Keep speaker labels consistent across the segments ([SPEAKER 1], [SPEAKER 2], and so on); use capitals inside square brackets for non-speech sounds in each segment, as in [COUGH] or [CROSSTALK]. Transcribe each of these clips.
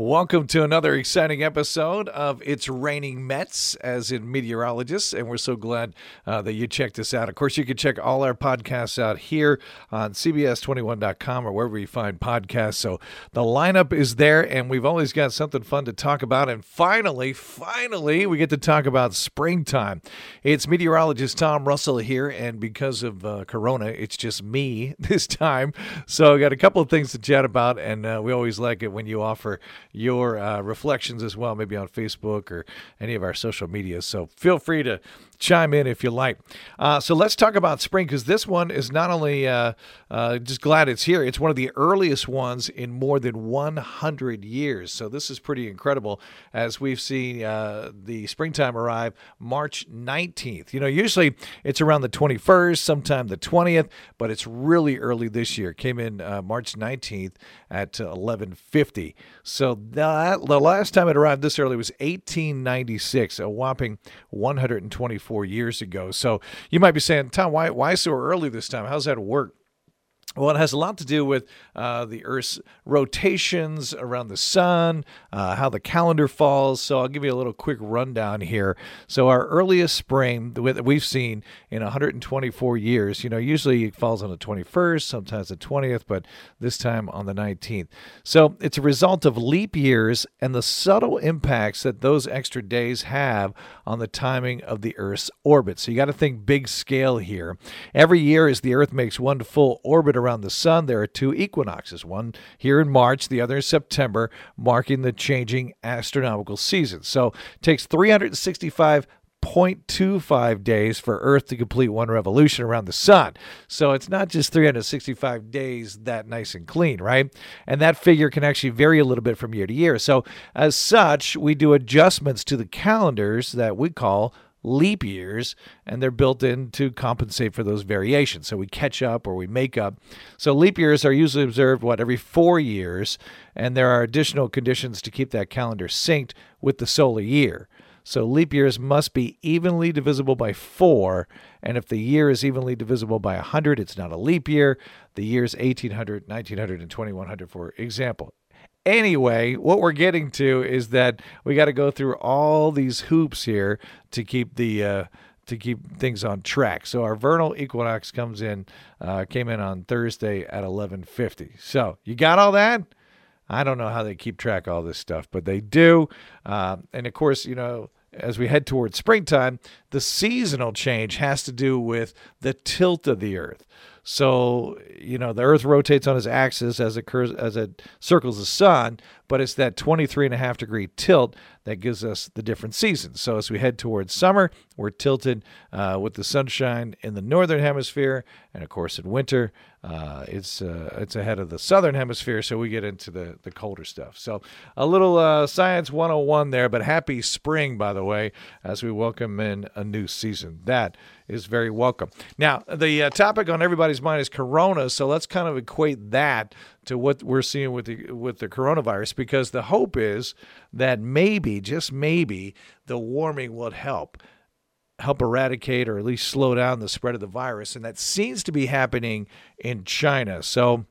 [SPEAKER 1] Welcome to another exciting episode of It's Raining Mets, as in meteorologists, and we're so glad uh, that you checked us out. Of course, you can check all our podcasts out here on CBS21.com or wherever you find podcasts. So the lineup is there, and we've always got something fun to talk about. And finally, finally, we get to talk about springtime. It's meteorologist Tom Russell here, and because of uh, Corona, it's just me [LAUGHS] this time. So I got a couple of things to chat about, and uh, we always like it when you offer your uh, reflections as well, maybe on Facebook or any of our social media. So feel free to chime in if you like. Uh, so let's talk about spring because this one is not only uh, uh, just glad it's here, it's one of the earliest ones in more than 100 years. So this is pretty incredible as we've seen uh, the springtime arrive March 19th. You know, usually it's around the 21st, sometime the 20th, but it's really early this year. Came in uh, March 19th at 1150. So that, the last time it arrived this early was 1896, a whopping 124 four years ago. So you might be saying, Tom, why why so early this time? How's that work? Well, it has a lot to do with uh, the Earth's rotations around the sun, uh, how the calendar falls. So I'll give you a little quick rundown here. So our earliest spring that we've seen in 124 years, you know, usually it falls on the 21st, sometimes the 20th, but this time on the 19th. So it's a result of leap years and the subtle impacts that those extra days have on the timing of the Earth's orbit. So you got to think big scale here. Every year, as the Earth makes one full orbit around the sun, there are two equinoxes, one here in March, the other in September, marking the changing astronomical season. So it takes 365 0.25 days for Earth to complete one revolution around the sun. So it's not just 365 days that nice and clean, right? And that figure can actually vary a little bit from year to year. So, as such, we do adjustments to the calendars that we call leap years, and they're built in to compensate for those variations. So we catch up or we make up. So leap years are usually observed, what, every four years, and there are additional conditions to keep that calendar synced with the solar year. So leap years must be evenly divisible by four, and if the year is evenly divisible by 100, it's not a leap year. The years 1800, 1900, and 2100, for example. Anyway, what we're getting to is that we got to go through all these hoops here to keep the uh, to keep things on track. So our vernal equinox comes in, uh, came in on Thursday at 11:50. So you got all that? I don't know how they keep track of all this stuff, but they do. Uh, and of course, you know, as we head towards springtime, the seasonal change has to do with the tilt of the Earth. So, you know, the Earth rotates on its axis as it, occurs, as it circles the sun, but it's that 23 and a half degree tilt that gives us the different seasons. So, as we head towards summer, we're tilted uh, with the sunshine in the northern hemisphere, and of course, in winter, uh, it's uh, it's ahead of the southern hemisphere. So, we get into the, the colder stuff. So, a little uh, science 101 there, but happy spring, by the way, as we welcome in a new season. That is very welcome. Now, the uh, topic on everybody's mind is corona, so let's kind of equate that to what we're seeing with the with the coronavirus because the hope is that maybe, just maybe, the warming will help help eradicate or at least slow down the spread of the virus and that seems to be happening in China. So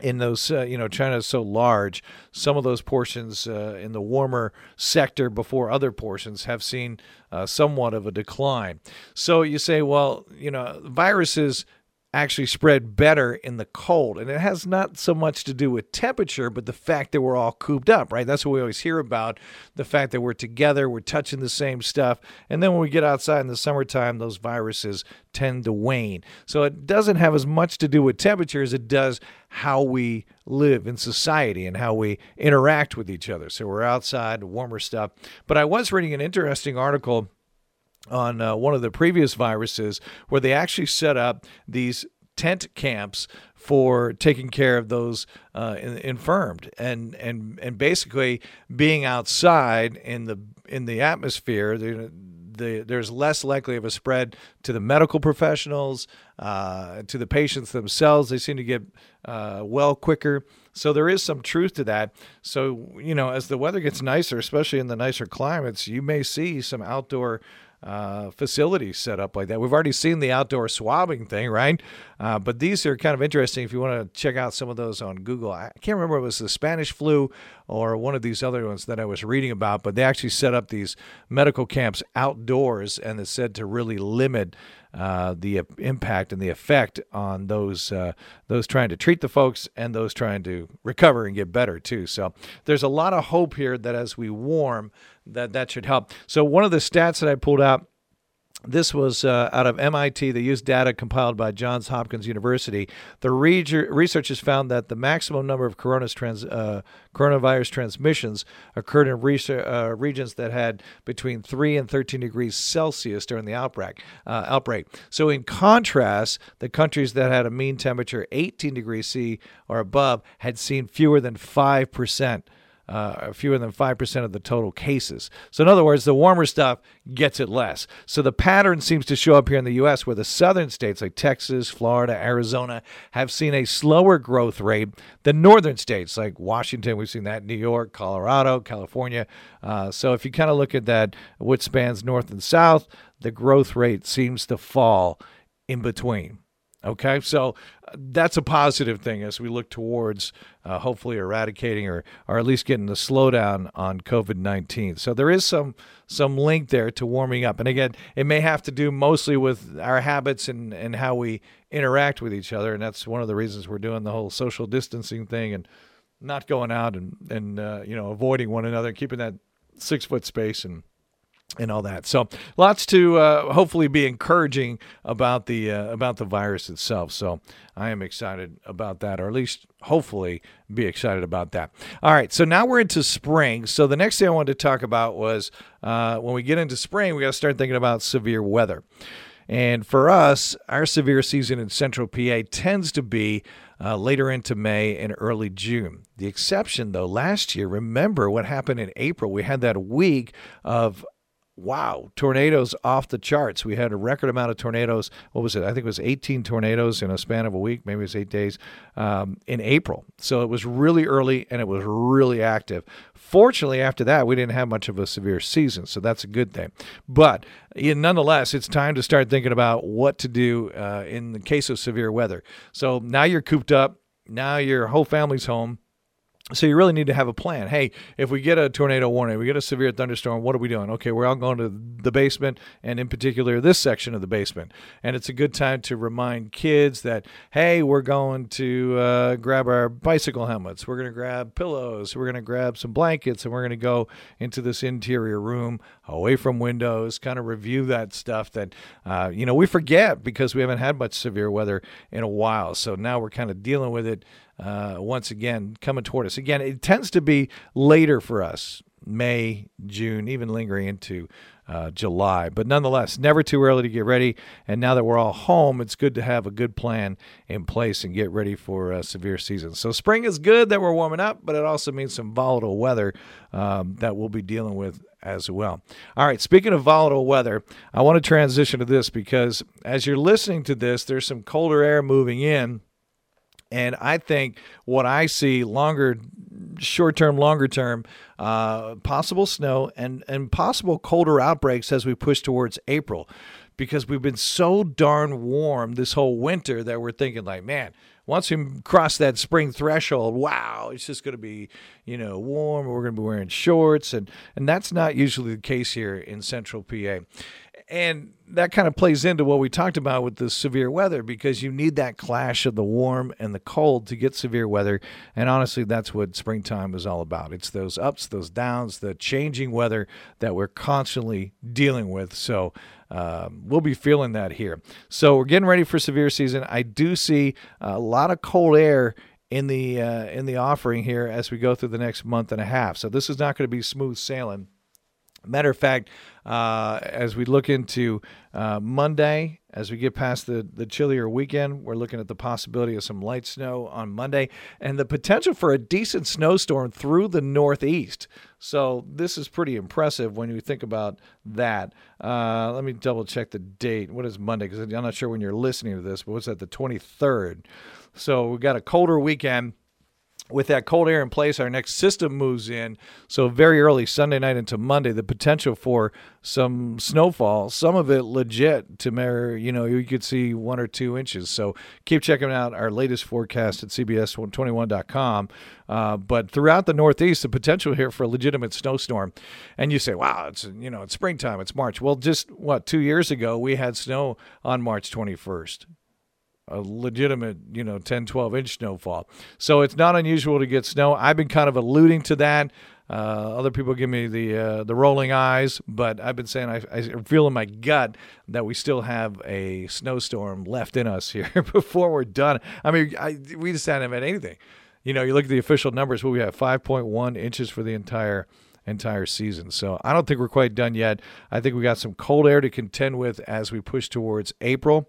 [SPEAKER 1] in those, uh, you know, China is so large. Some of those portions uh, in the warmer sector before other portions have seen uh, somewhat of a decline. So you say, well, you know, viruses actually spread better in the cold. And it has not so much to do with temperature, but the fact that we're all cooped up, right? That's what we always hear about the fact that we're together, we're touching the same stuff. And then when we get outside in the summertime, those viruses tend to wane. So it doesn't have as much to do with temperature as it does how we live in society and how we interact with each other. So we're outside, warmer stuff. But I was reading an interesting article on uh, one of the previous viruses where they actually set up these tent camps for taking care of those uh, infirmed and and and basically being outside in the in the atmosphere the, the, there's less likely of a spread to the medical professionals uh, to the patients themselves. They seem to get uh, well quicker. So there is some truth to that. So you know as the weather gets nicer especially in the nicer climates you may see some outdoor uh, facilities set up like that. We've already seen the outdoor swabbing thing, right? Uh, but these are kind of interesting if you want to check out some of those on Google. I can't remember if it was the Spanish flu or one of these other ones that I was reading about, but they actually set up these medical camps outdoors and it's said to really limit uh, the impact and the effect on those uh, those trying to treat the folks and those trying to recover and get better too. So there's a lot of hope here that as we warm, that that should help. So one of the stats that I pulled out this was uh, out of MIT. They used data compiled by Johns Hopkins University. The re- researchers found that the maximum number of trans- uh, coronavirus transmissions occurred in re- uh, regions that had between 3 and 13 degrees Celsius during the outbreak. Uh, outbreak. So, in contrast, the countries that had a mean temperature 18 degrees C or above had seen fewer than 5 percent uh, fewer than 5% of the total cases. So, in other words, the warmer stuff gets it less. So, the pattern seems to show up here in the U.S., where the southern states like Texas, Florida, Arizona have seen a slower growth rate than northern states like Washington. We've seen that New York, Colorado, California. Uh, so, if you kind of look at that, which spans north and south, the growth rate seems to fall in between. Okay, so uh, that's a positive thing as we look towards uh, hopefully eradicating or, or at least getting the slowdown on COVID 19. So there is some some link there to warming up. And again, it may have to do mostly with our habits and, and how we interact with each other. And that's one of the reasons we're doing the whole social distancing thing and not going out and, and uh, you know, avoiding one another, keeping that six foot space and and all that. So lots to uh, hopefully be encouraging about the uh, about the virus itself. So I am excited about that, or at least hopefully be excited about that. All right, so now we're into spring. So the next thing I wanted to talk about was uh, when we get into spring, we got to start thinking about severe weather. And for us, our severe season in central PA tends to be uh, later into May and early June. The exception, though, last year, remember what happened in April? We had that week of wow, tornadoes off the charts. We had a record amount of tornadoes. What was it? I think it was 18 tornadoes in a span of a week, maybe it was eight days um, in April. So it was really early and it was really active. Fortunately, after that, we didn't have much of a severe season, so that's a good thing. But nonetheless, it's time to start thinking about what to do uh, in the case of severe weather. So now you're cooped up. Now your whole family's home so you really need to have a plan. Hey, if we get a tornado warning, we get a severe thunderstorm, what are we doing? Okay, we're all going to the basement, and in particular this section of the basement. And it's a good time to remind kids that hey, we're going to uh, grab our bicycle helmets, we're going to grab pillows, we're going to grab some blankets, and we're going to go into this interior room away from windows. Kind of review that stuff that uh, you know we forget because we haven't had much severe weather in a while. So now we're kind of dealing with it uh, once again coming toward us. Again, it tends to be later for us May, June, even lingering into uh, July. But nonetheless, never too early to get ready. And now that we're all home, it's good to have a good plan in place and get ready for a severe season. So spring is good that we're warming up, but it also means some volatile weather um, that we'll be dealing with as well. All right, speaking of volatile weather, I want to transition to this because as you're listening to this, there's some colder air moving in and I think what I see longer, short term, longer term, uh, possible snow and, and possible colder outbreaks as we push towards April. Because we've been so darn warm this whole winter that we're thinking, like, man, once we cross that spring threshold, wow, it's just going to be, you know, warm. We're going to be wearing shorts, and and that's not usually the case here in Central PA and that kind of plays into what we talked about with the severe weather because you need that clash of the warm and the cold to get severe weather. And honestly, that's what springtime is all about. It's those ups, those downs, the changing weather that we're constantly dealing with. So um, we'll be feeling that here. So we're getting ready for severe season. I do see a lot of cold air in the uh, in the offering here as we go through the next month and a half. So this is not going to be smooth sailing Matter of fact, uh, as we look into uh, Monday, as we get past the, the chillier weekend, we're looking at the possibility of some light snow on Monday and the potential for a decent snowstorm through the Northeast. So, this is pretty impressive when you think about that. Uh, let me double check the date. What is Monday? Because I'm not sure when you're listening to this, but what's that, the 23rd? So, we've got a colder weekend with that cold air in place, our next system moves in. So, very early Sunday night into Monday, the potential for some snowfall, some of it legit to where, you know, you could see one or two inches. So, keep checking out our latest forecast at CBS21.com. Uh, but throughout the Northeast, the potential here for a legitimate snowstorm. And you say, wow, it's, you know, it's springtime, it's March. Well, just what, two years ago, we had snow on March 21st a legitimate, you know, 10, 12 inch snowfall. So it's not unusual to get snow. I've been kind of alluding to that. Uh, other people give me the uh, the rolling eyes, but I've been saying I, I feel in my gut that we still have a snowstorm left in us here [LAUGHS] before we're done. I mean, I, we just haven't had anything. You know, you look at the official numbers. Well, we have 5.1 inches for the entire entire season. So I don't think we're quite done yet. I think we got some cold air to contend with as we push towards April.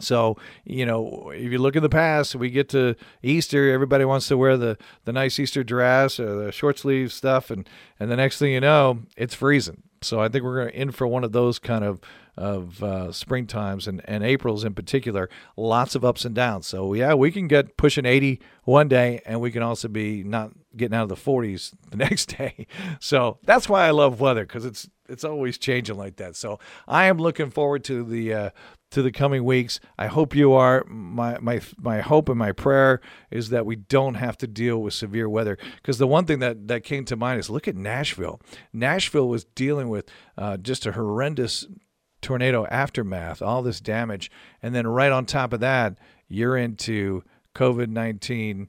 [SPEAKER 1] So, you know, if you look in the past, we get to Easter, everybody wants to wear the, the nice Easter dress or the short sleeve stuff, and, and the next thing you know, it's freezing. So I think we're going to in for one of those kind of of uh, spring times and, and April's in particular. Lots of ups and downs. So yeah, we can get pushing 80 one day, and we can also be not getting out of the 40s [LAUGHS] the next day. So that's why I love weather because it's it's always changing like that. So I am looking forward to the uh, to the coming weeks. I hope you are. My my my hope and my prayer is that we don't have to deal with severe weather. Because the one thing that that came to mind is look at Nashville. Nashville was dealing with uh, just a horrendous tornado aftermath, all this damage, and then right on top of that, you're into COVID nineteen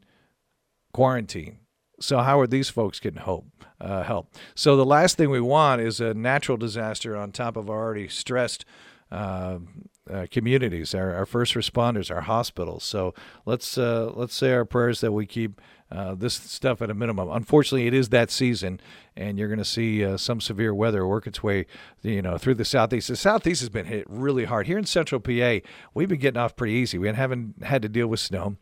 [SPEAKER 1] quarantine. So how are these folks getting hope, uh, help? So the last thing we want is a natural disaster on top of already stressed uh, uh, communities, our, our first responders, our hospitals. So let's uh, let's say our prayers that we keep uh, this stuff at a minimum. Unfortunately, it is that season, and you're going to see uh, some severe weather work its way, you know, through the southeast. The southeast has been hit really hard. Here in Central PA, we've been getting off pretty easy. We haven't had to deal with snow.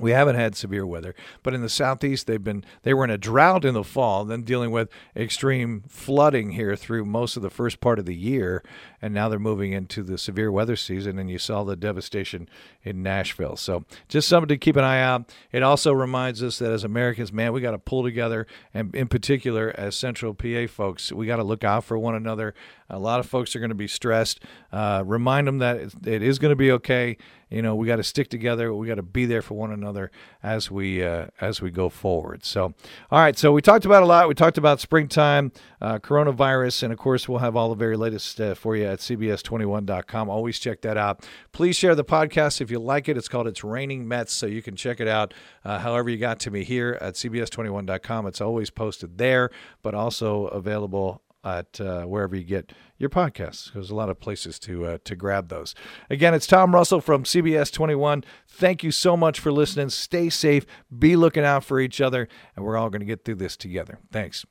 [SPEAKER 1] We haven't had severe weather, but in the southeast they've been they were in a drought in the fall, then dealing with extreme flooding here through most of the first part of the year, and now they're moving into the severe weather season and you saw the devastation in Nashville. So, just something to keep an eye out. It also reminds us that as Americans, man, we got to pull together and in particular as Central PA folks, we got to look out for one another. A lot of folks are going to be stressed. Uh, remind them that it is going to be okay you know we got to stick together we got to be there for one another as we uh, as we go forward so all right so we talked about a lot we talked about springtime uh, coronavirus and of course we'll have all the very latest uh, for you at cbs21.com always check that out please share the podcast if you like it it's called it's raining mets so you can check it out uh, however you got to me here at cbs21.com it's always posted there but also available at uh, wherever you get your podcasts. There's a lot of places to uh, to grab those. Again, it's Tom Russell from CBS 21. Thank you so much for listening. Stay safe. Be looking out for each other, and we're all going to get through this together. Thanks.